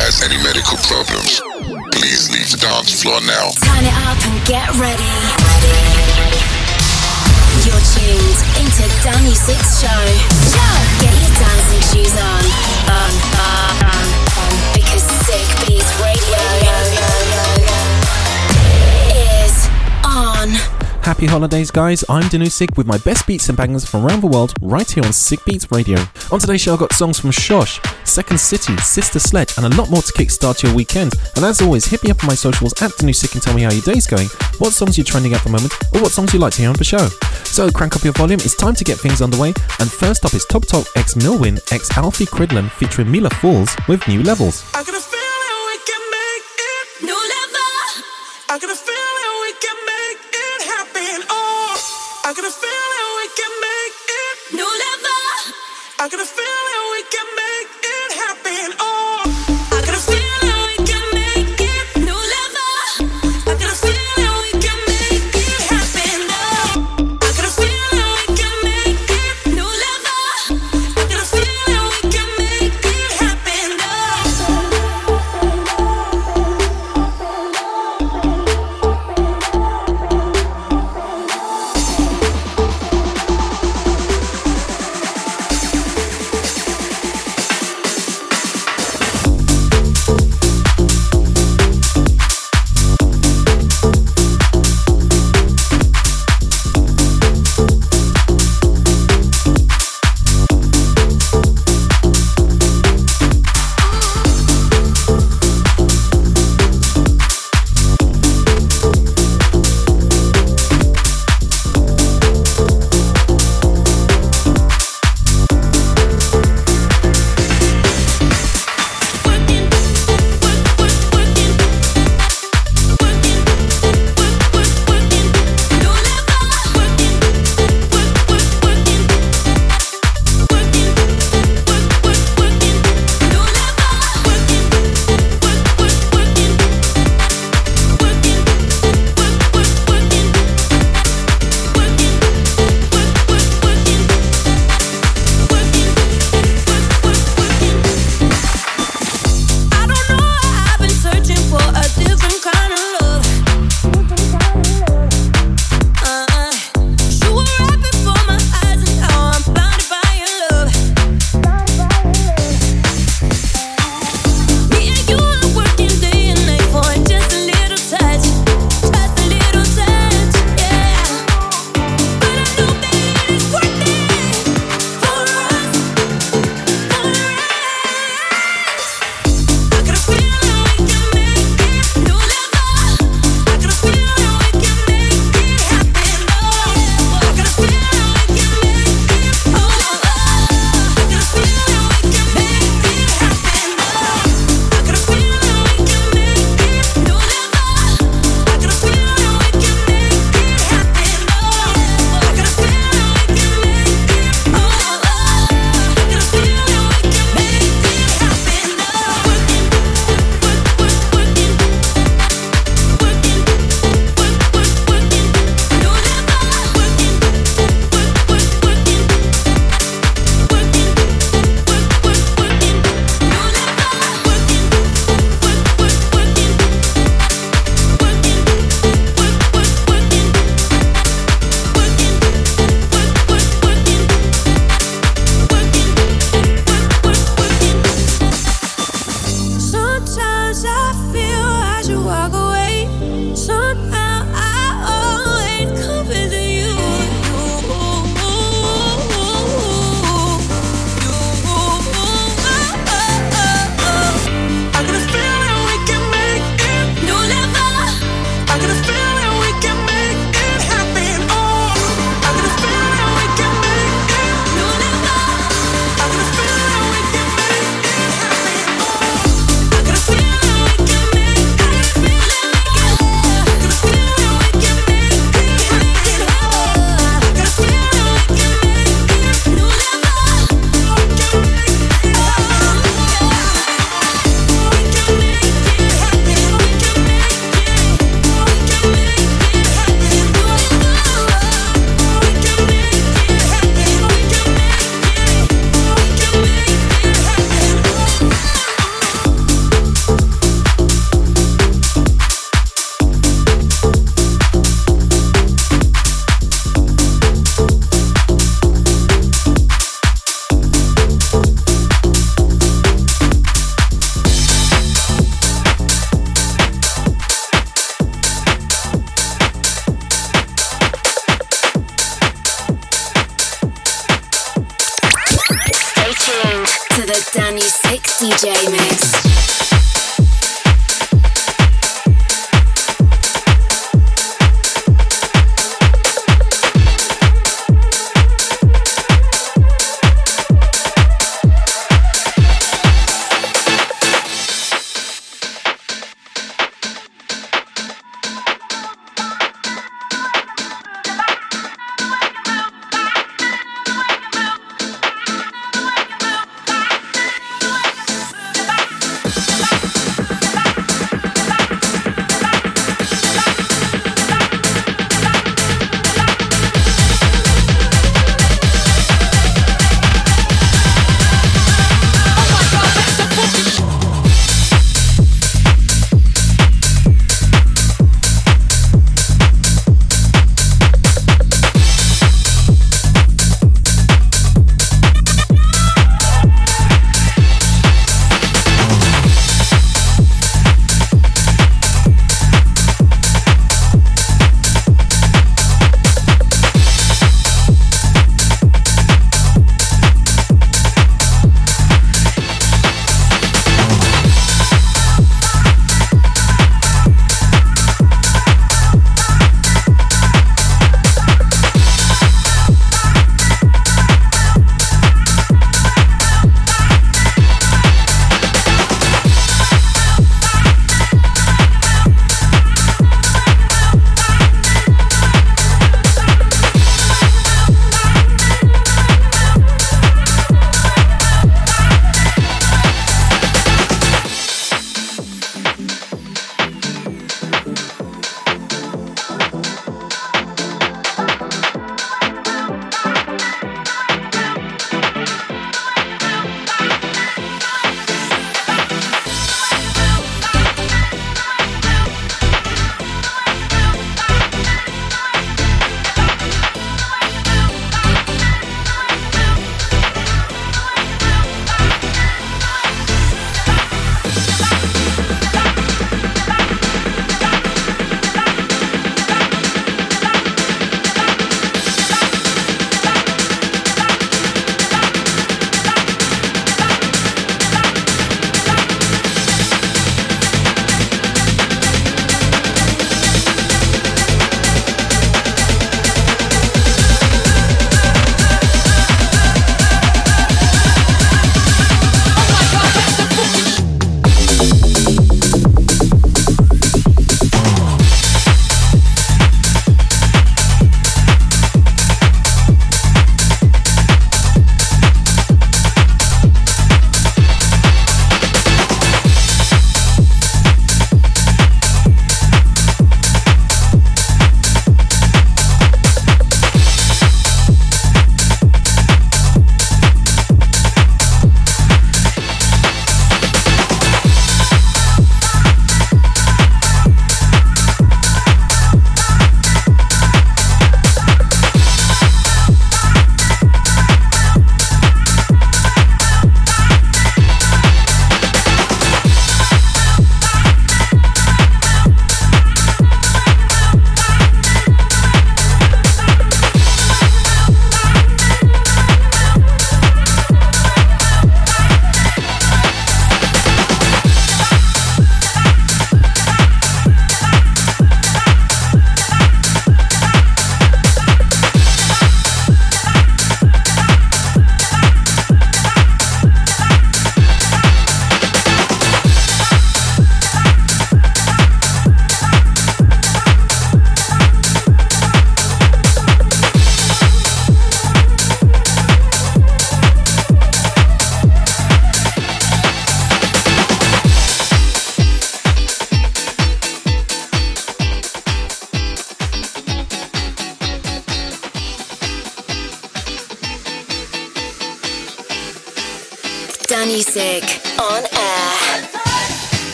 has any medical problems, please leave the dance floor now. Turn it up and get ready. You're tuned into Daniel Six Show. Get your dancing shoes on. On, on, Happy holidays, guys. I'm Danusik with my best beats and bangers from around the world right here on Sick Beats Radio. On today's show, I've got songs from Shosh, Second City, Sister Sledge, and a lot more to kickstart your weekend. And as always, hit me up on my socials at Danusik and tell me how your day's going, what songs you're trending at the moment, or what songs you'd like to hear on the show. So crank up your volume, it's time to get things underway. And first up is Top Talk X Milwin X Alfie Cridlin featuring Mila Falls with New Levels. I got a feeling we can make it. New level. I got a feeling I got a feeling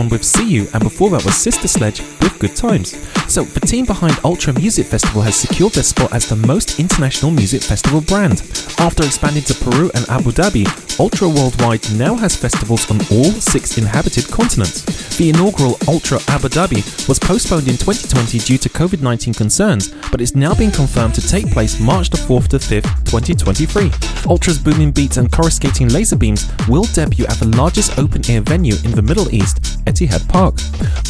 Freakon with See You, and before that was Sister Sledge with Good Times. So, the team behind Ultra Music Festival has secured their spot as the most international music festival brand. After expanding to Peru and Abu Dhabi, Ultra Worldwide now has festivals on all six inhabited continents. The inaugural Ultra Abu Dhabi was postponed in 2020 due to COVID 19 concerns, but it's now been confirmed to take place March the 4th to 5th, 2023. Ultra's booming beats and coruscating laser beams will debut at the largest open air venue in the Middle East, Etihad Park.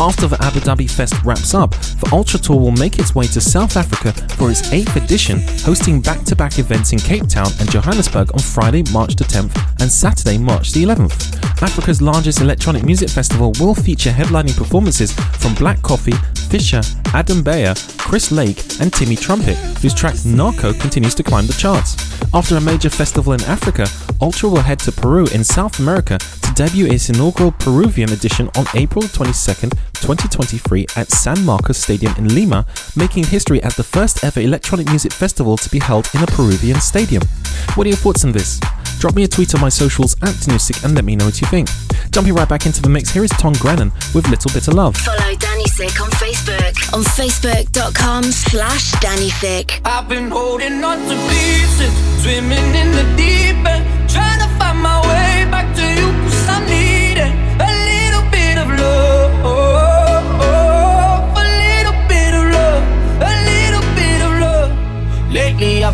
After the Abu Dhabi Fest wraps up, the Ultra Tour will make its way to South Africa for its 8th edition, hosting back to back events in Cape Town and Johannesburg on Friday, March the 10th and Saturday, March the 11th. Africa's largest electronic music festival will feature headlining performances from Black Coffee, Fisher, Adam Beyer, Chris Lake, and Timmy Trumpet, whose track Narco continues to climb the charts. After a major festival in Africa, Ultra will head to Peru in South America to debut its inaugural Peruvian edition on April 22nd, 2023 at San Marcos Stadium in Lima, making history as the first ever electronic music festival to be held in a Peruvian stadium. What are your thoughts on this? Drop me a tweet on my socials at Danusik and let me know what you think. Jumping right back into the mix, here is Tom Grennan with Little Bit of Love. Follow Danny Sick on Facebook on facebook.com slash Danny Sick. I've been holding on to pieces, swimming in the deep end, trying to find my way back to you,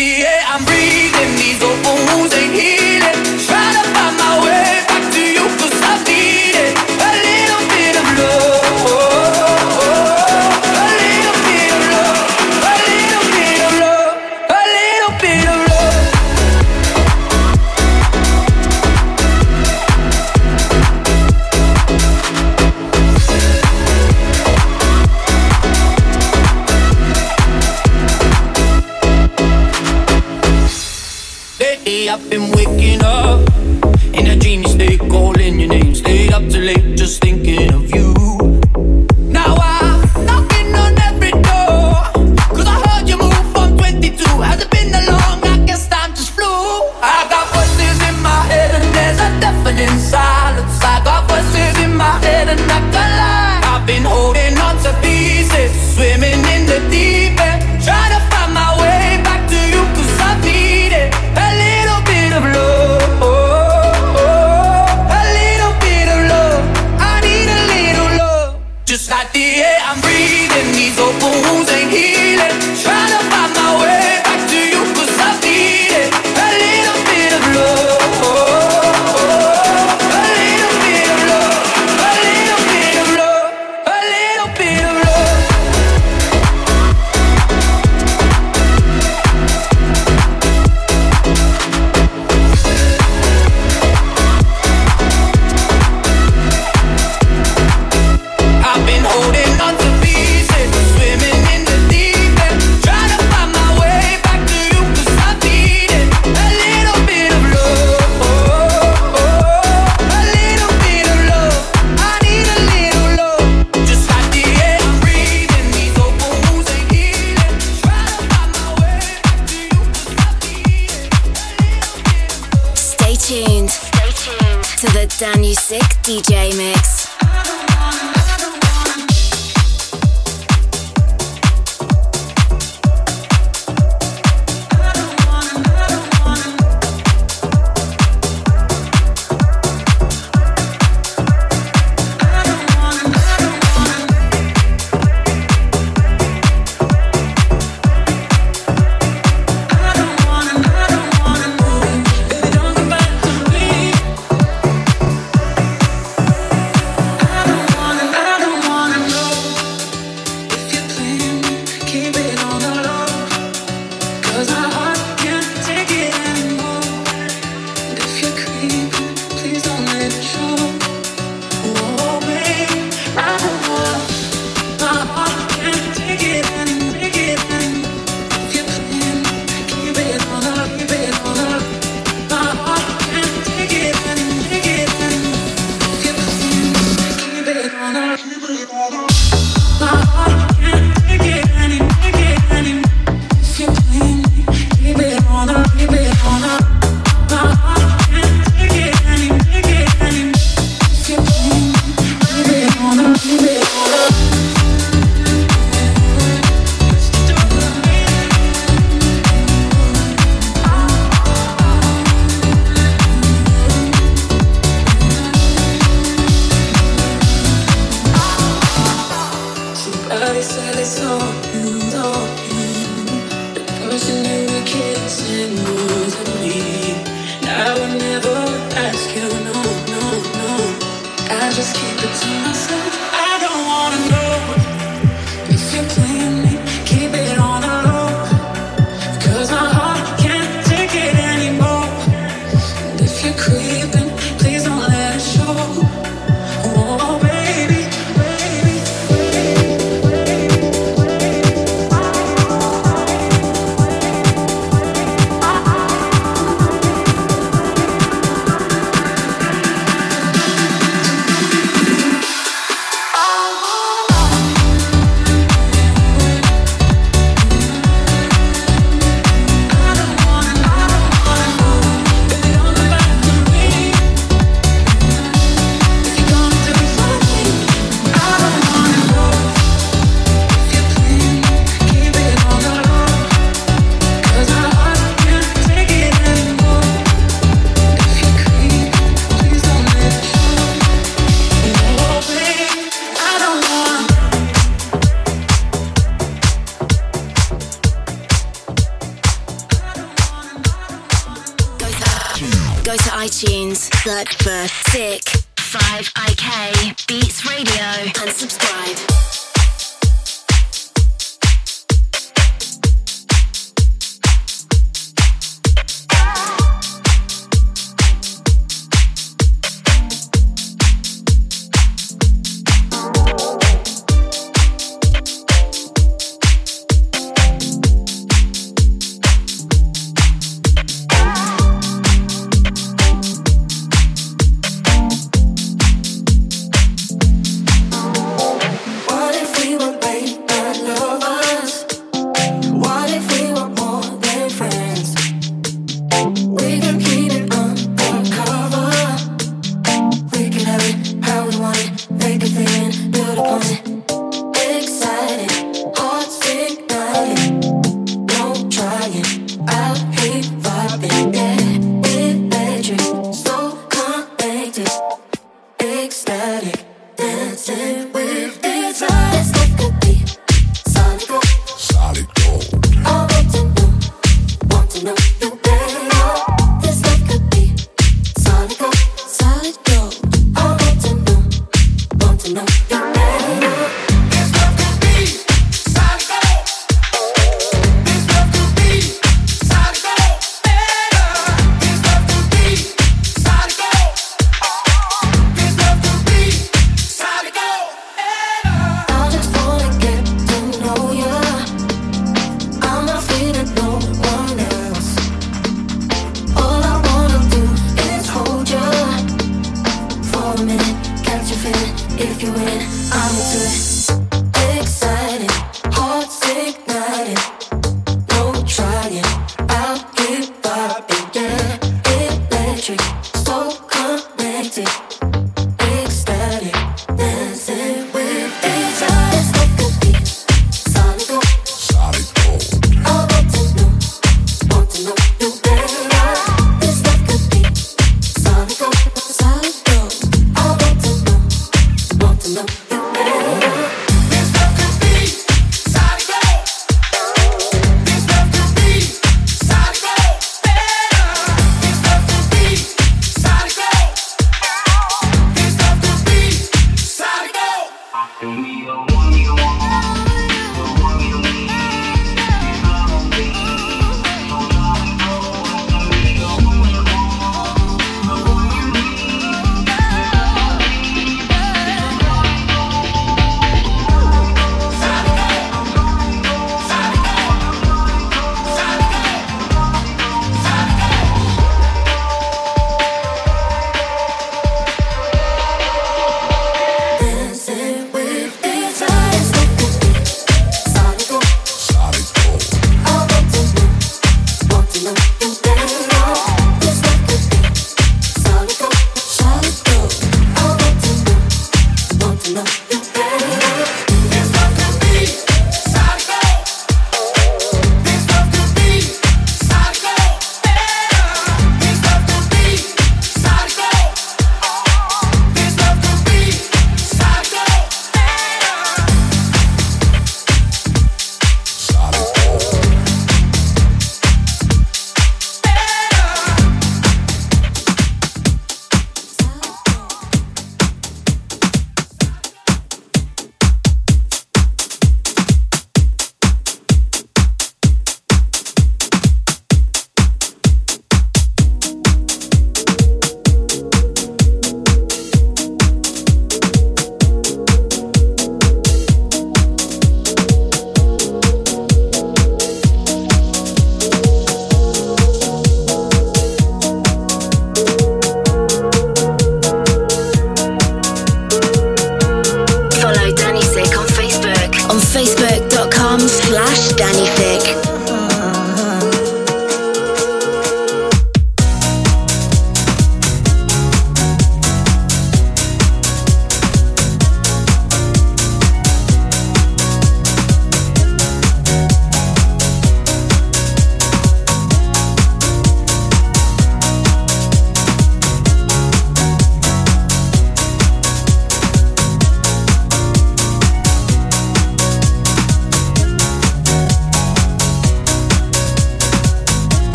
The air I'm breathing, these open wounds tuned. Stay tuned to the Danny Sick DJ mix.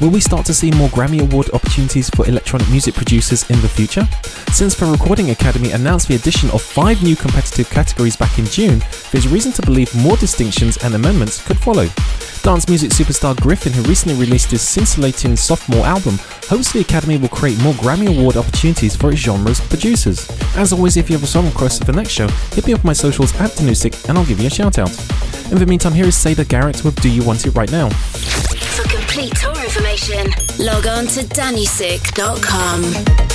Will we start to see more Grammy Award opportunities for electronic music producers in the future? Since the Recording Academy announced the addition of five new competitive categories back in June, there's reason to believe more distinctions and amendments could follow. Dance music superstar Gryffin, who recently released his scintillating sophomore album, hopes the Academy will create more Grammy Award opportunities for its genre's producers. As always, if you have a song request for the next show, hit me up on my socials at Danusik and I'll give you a shout out. In the meantime, here is Siedah Garrett with Do You Want It Right Now? Complete tour information, log on to danusik.com.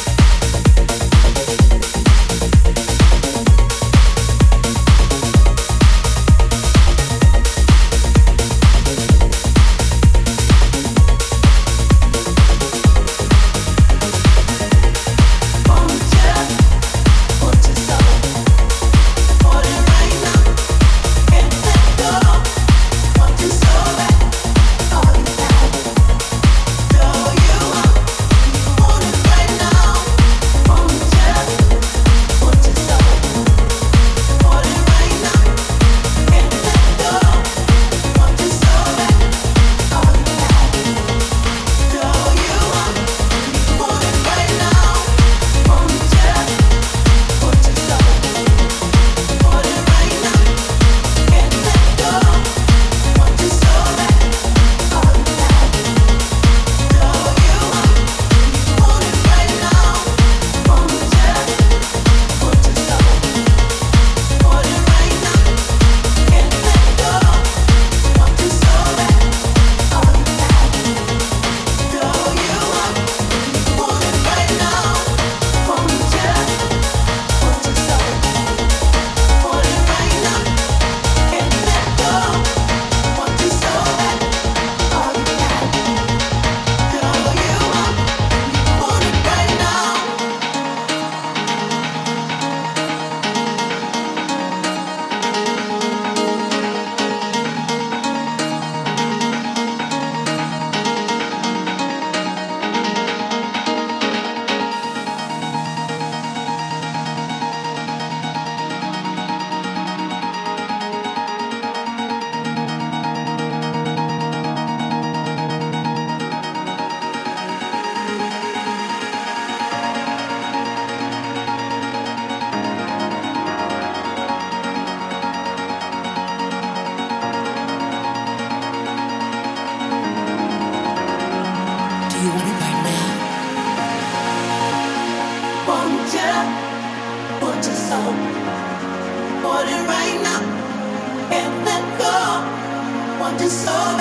you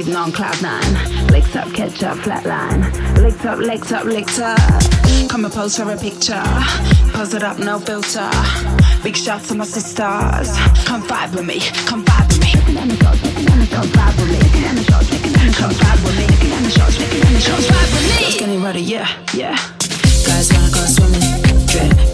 leaving on cloud nine. Legs up, catch up, flatline. Legs up, legs up, legs up. Come and pose for a picture. Pose it up, no filter. Big shots to my sisters. Come vibe with me, come vibe with me. come vibe with me, come vibe with me. come vibe with me, come vibe with me. Looking at me, go, looking at vibe with me. Yeah. Guys wanna go swimming, drip.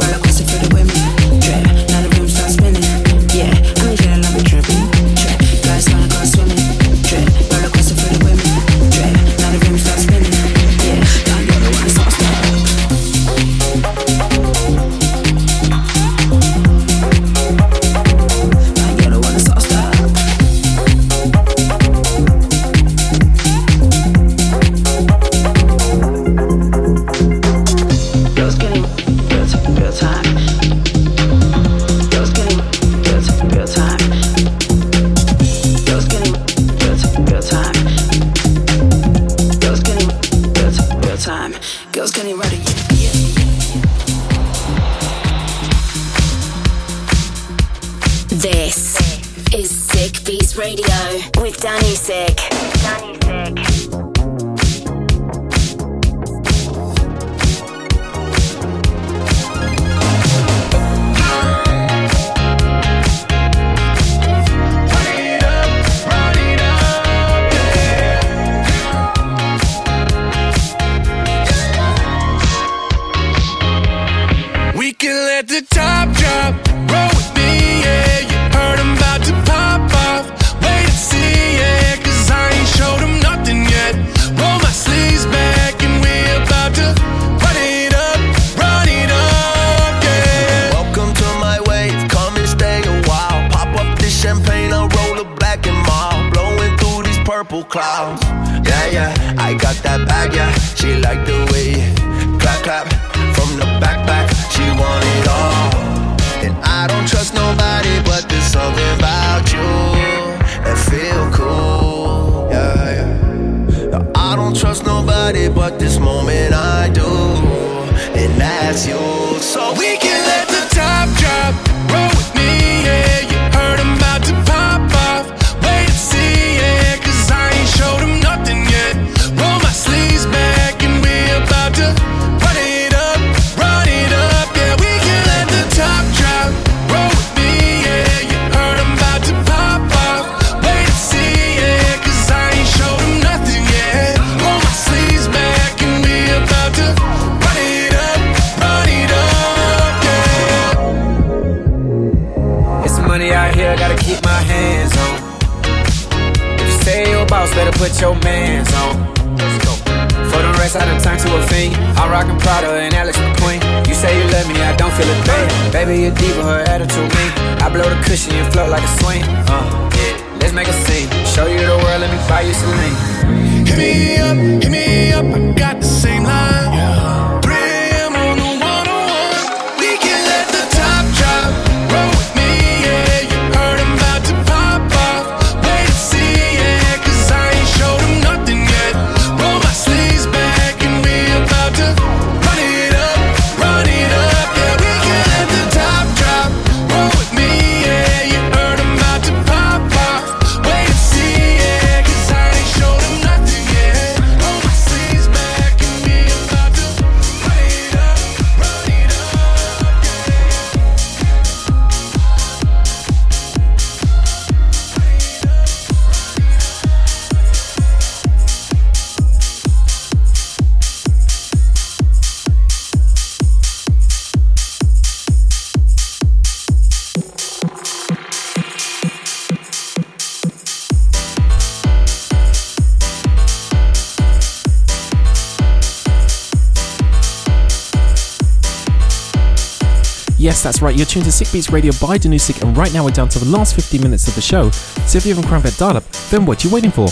Right, you're tuned to Sick Beats Radio by Danusik, and right now we're down to the last 15 minutes of the show. So if you haven't cranked that dial up, then what are you waiting for?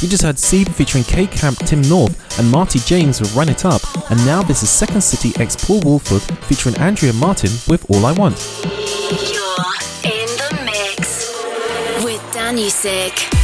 You just heard Seed featuring K Camp, Tim North, and Marty James with Run It Up, and now this is Second City ex Paul Woolford featuring Andrea Martin with All I Want. You're in the mix with Danusik.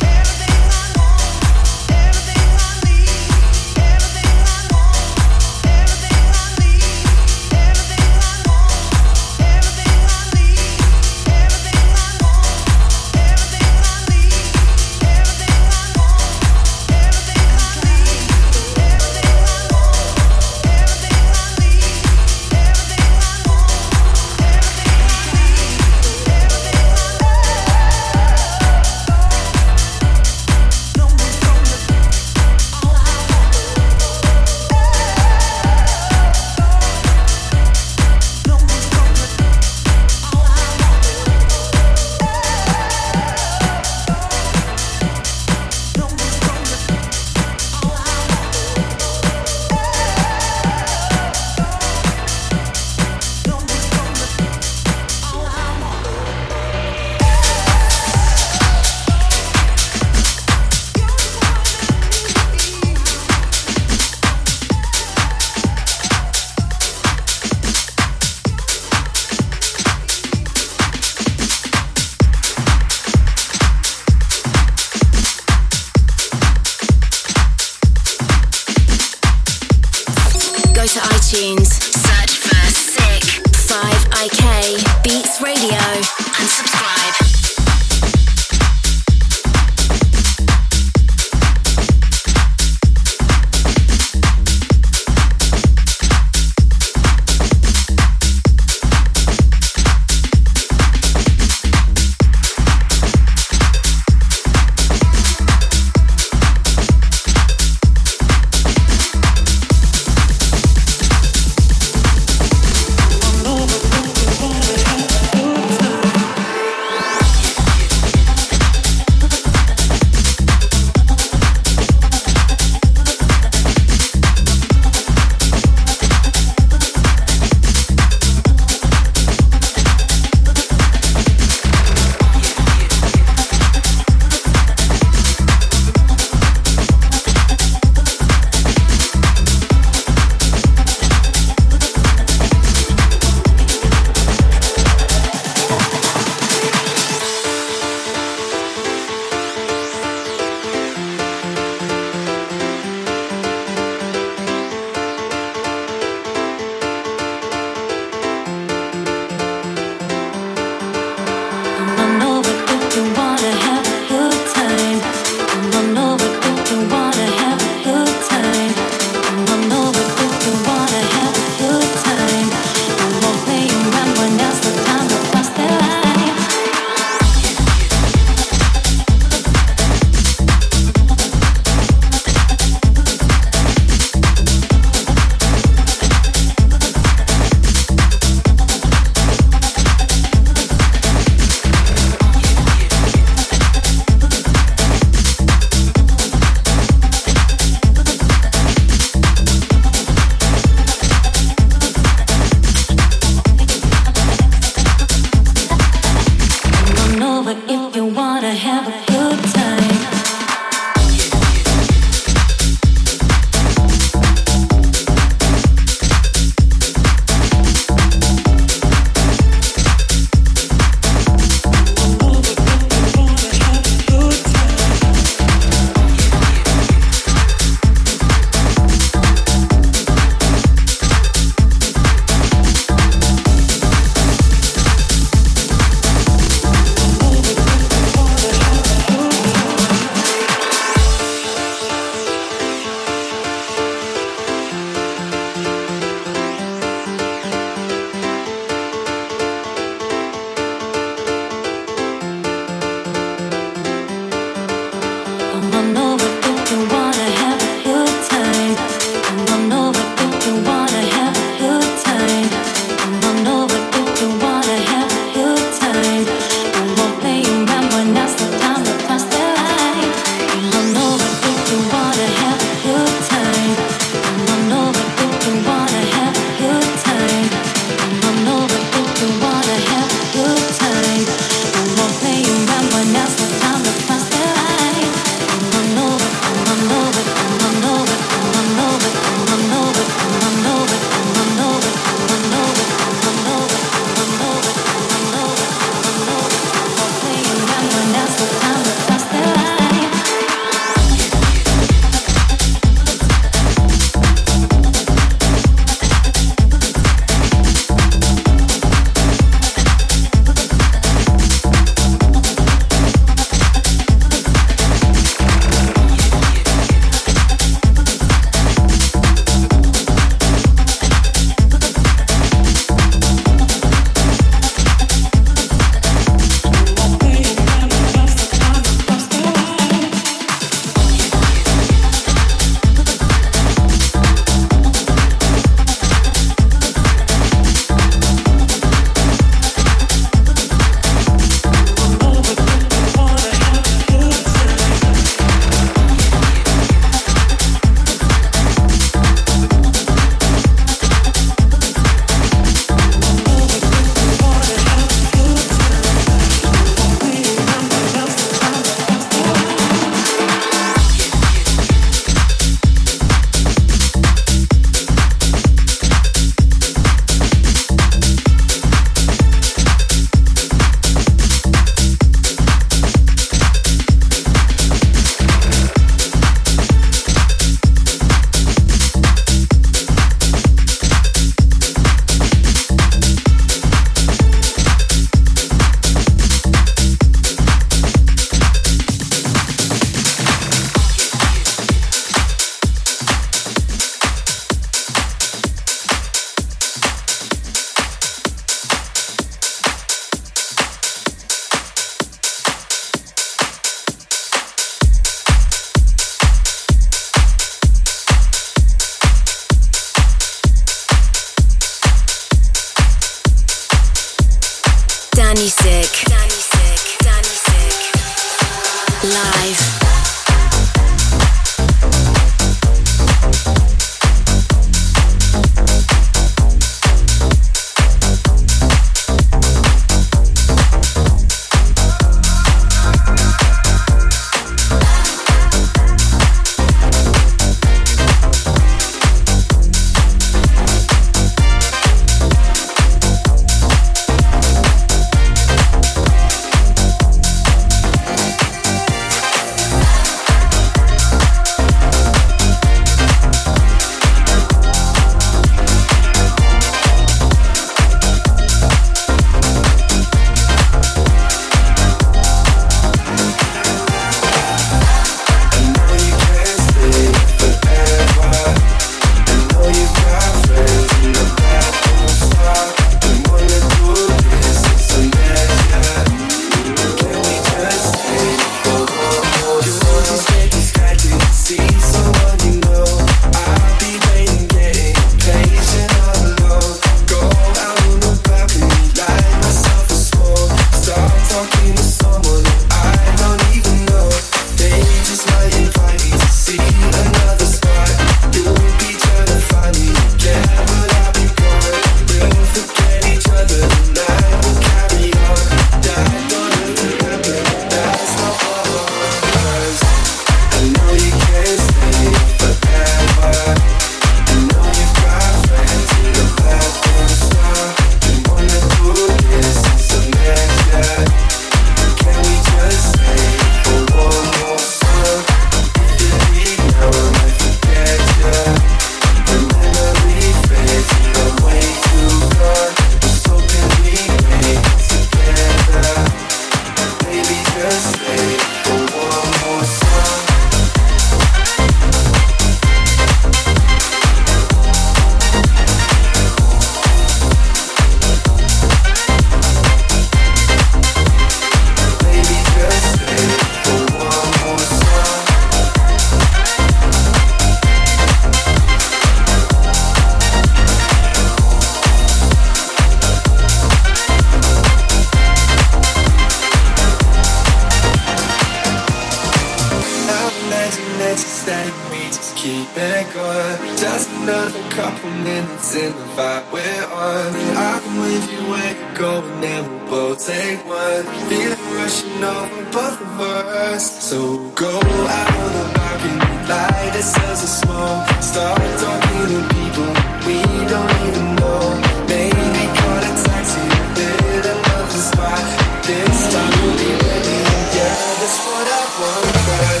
Everywhere you go, and then we'll both take one. Feeling rushing over both of us. So go out on the balcony, light us as a small. Start talking to people we don't even know. Maybe call a taxi, hit another spot. This time we'll be ready. Yeah, that's what I want. But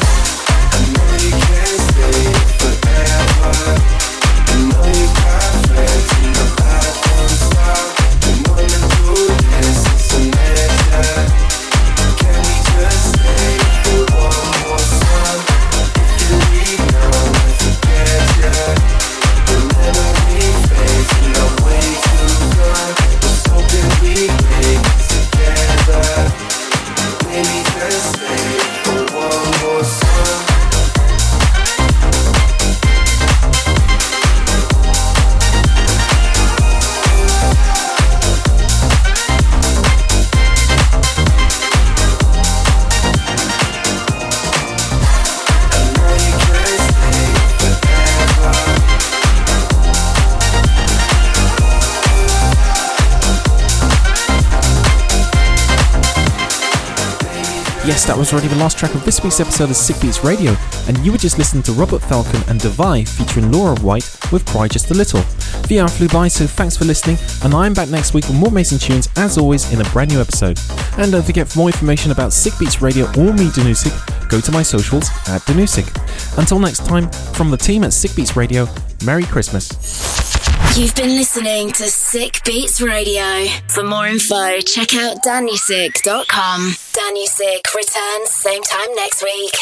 I know you can't stay forever. That was already the last track of this week's episode of Sick Beats Radio, and you were just listening to Robert Falcon and Devi featuring Laura White with Cry Just a Little. The hour flew by, so thanks for listening, and I'm back next week with more amazing tunes, as always, in a brand new episode. And don't forget, for more information about Sick Beats Radio or me, Danusik, go to my socials at Danusik. Until next time, from the team at Sick Beats Radio, Merry Christmas. You've been listening to Sick Beats Radio. For more info, check out danusik.com. Danusik returns same time next week.